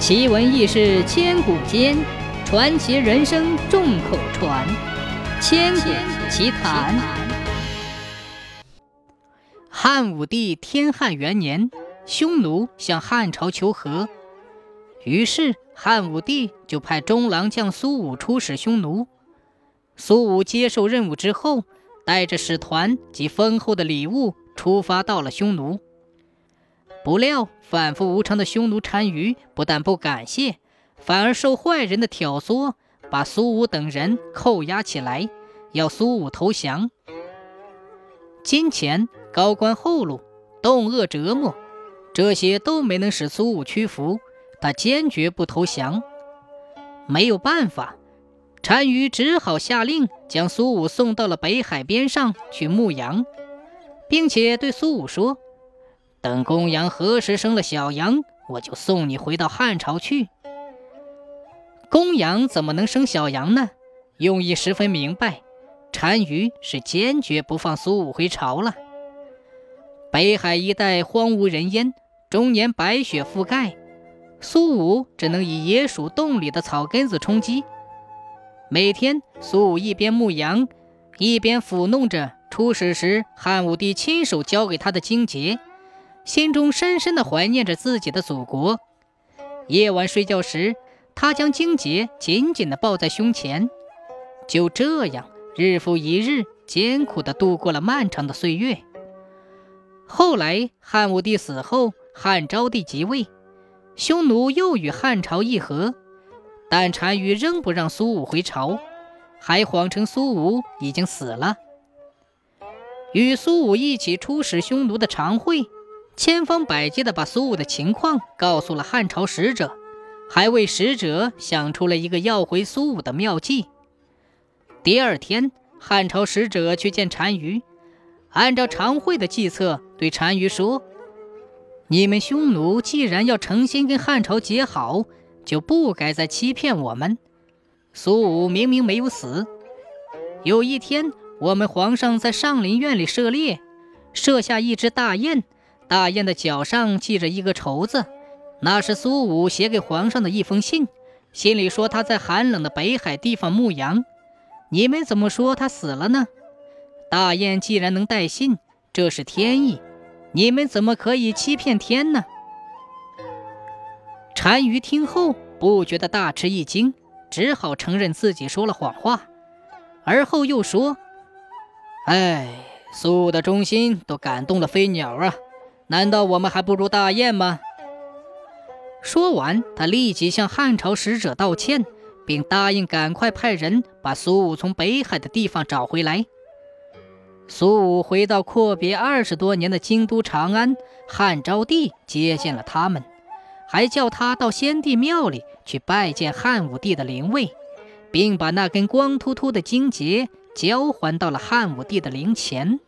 奇闻异事千古间，传奇人生众口传。千古奇谈。汉武帝天汉元年，匈奴向汉朝求和，于是汉武帝就派中郎将苏武出使匈奴。苏武接受任务之后，带着使团及丰厚的礼物出发到了匈奴。不料，反复无常的匈奴单于不但不感谢，反而受坏人的挑唆，把苏武等人扣押起来，要苏武投降。金钱、高官厚禄、冻饿折磨，这些都没能使苏武屈服，他坚决不投降。没有办法，单于只好下令将苏武送到了北海边上去牧羊，并且对苏武说。等公羊何时生了小羊，我就送你回到汉朝去。公羊怎么能生小羊呢？用意十分明白，单于是坚决不放苏武回朝了。北海一带荒无人烟，终年白雪覆盖，苏武只能以野鼠洞里的草根子充饥。每天，苏武一边牧羊，一边抚弄着出使时汉武帝亲手交给他的荆节。心中深深的怀念着自己的祖国。夜晚睡觉时，他将荆棘紧紧的抱在胸前。就这样，日复一日，艰苦的度过了漫长的岁月。后来，汉武帝死后，汉昭帝即位，匈奴又与汉朝议和，但单于仍不让苏武回朝，还谎称苏武已经死了。与苏武一起出使匈奴的常惠。千方百计地把苏武的情况告诉了汉朝使者，还为使者想出了一个要回苏武的妙计。第二天，汉朝使者去见单于，按照常惠的计策，对单于说：“你们匈奴既然要诚心跟汉朝结好，就不该再欺骗我们。苏武明明没有死。有一天，我们皇上在上林苑里射猎，射下一只大雁。”大雁的脚上系着一个绸子，那是苏武写给皇上的一封信。信里说他在寒冷的北海地方牧羊。你们怎么说他死了呢？大雁既然能带信，这是天意，你们怎么可以欺骗天呢？单于听后不觉得大吃一惊，只好承认自己说了谎话。而后又说：“哎，苏武的忠心都感动了飞鸟啊！”难道我们还不如大雁吗？说完，他立即向汉朝使者道歉，并答应赶快派人把苏武从北海的地方找回来。苏武回到阔别二十多年的京都长安，汉昭帝接见了他们，还叫他到先帝庙里去拜见汉武帝的灵位，并把那根光秃秃的荆棘交还到了汉武帝的灵前。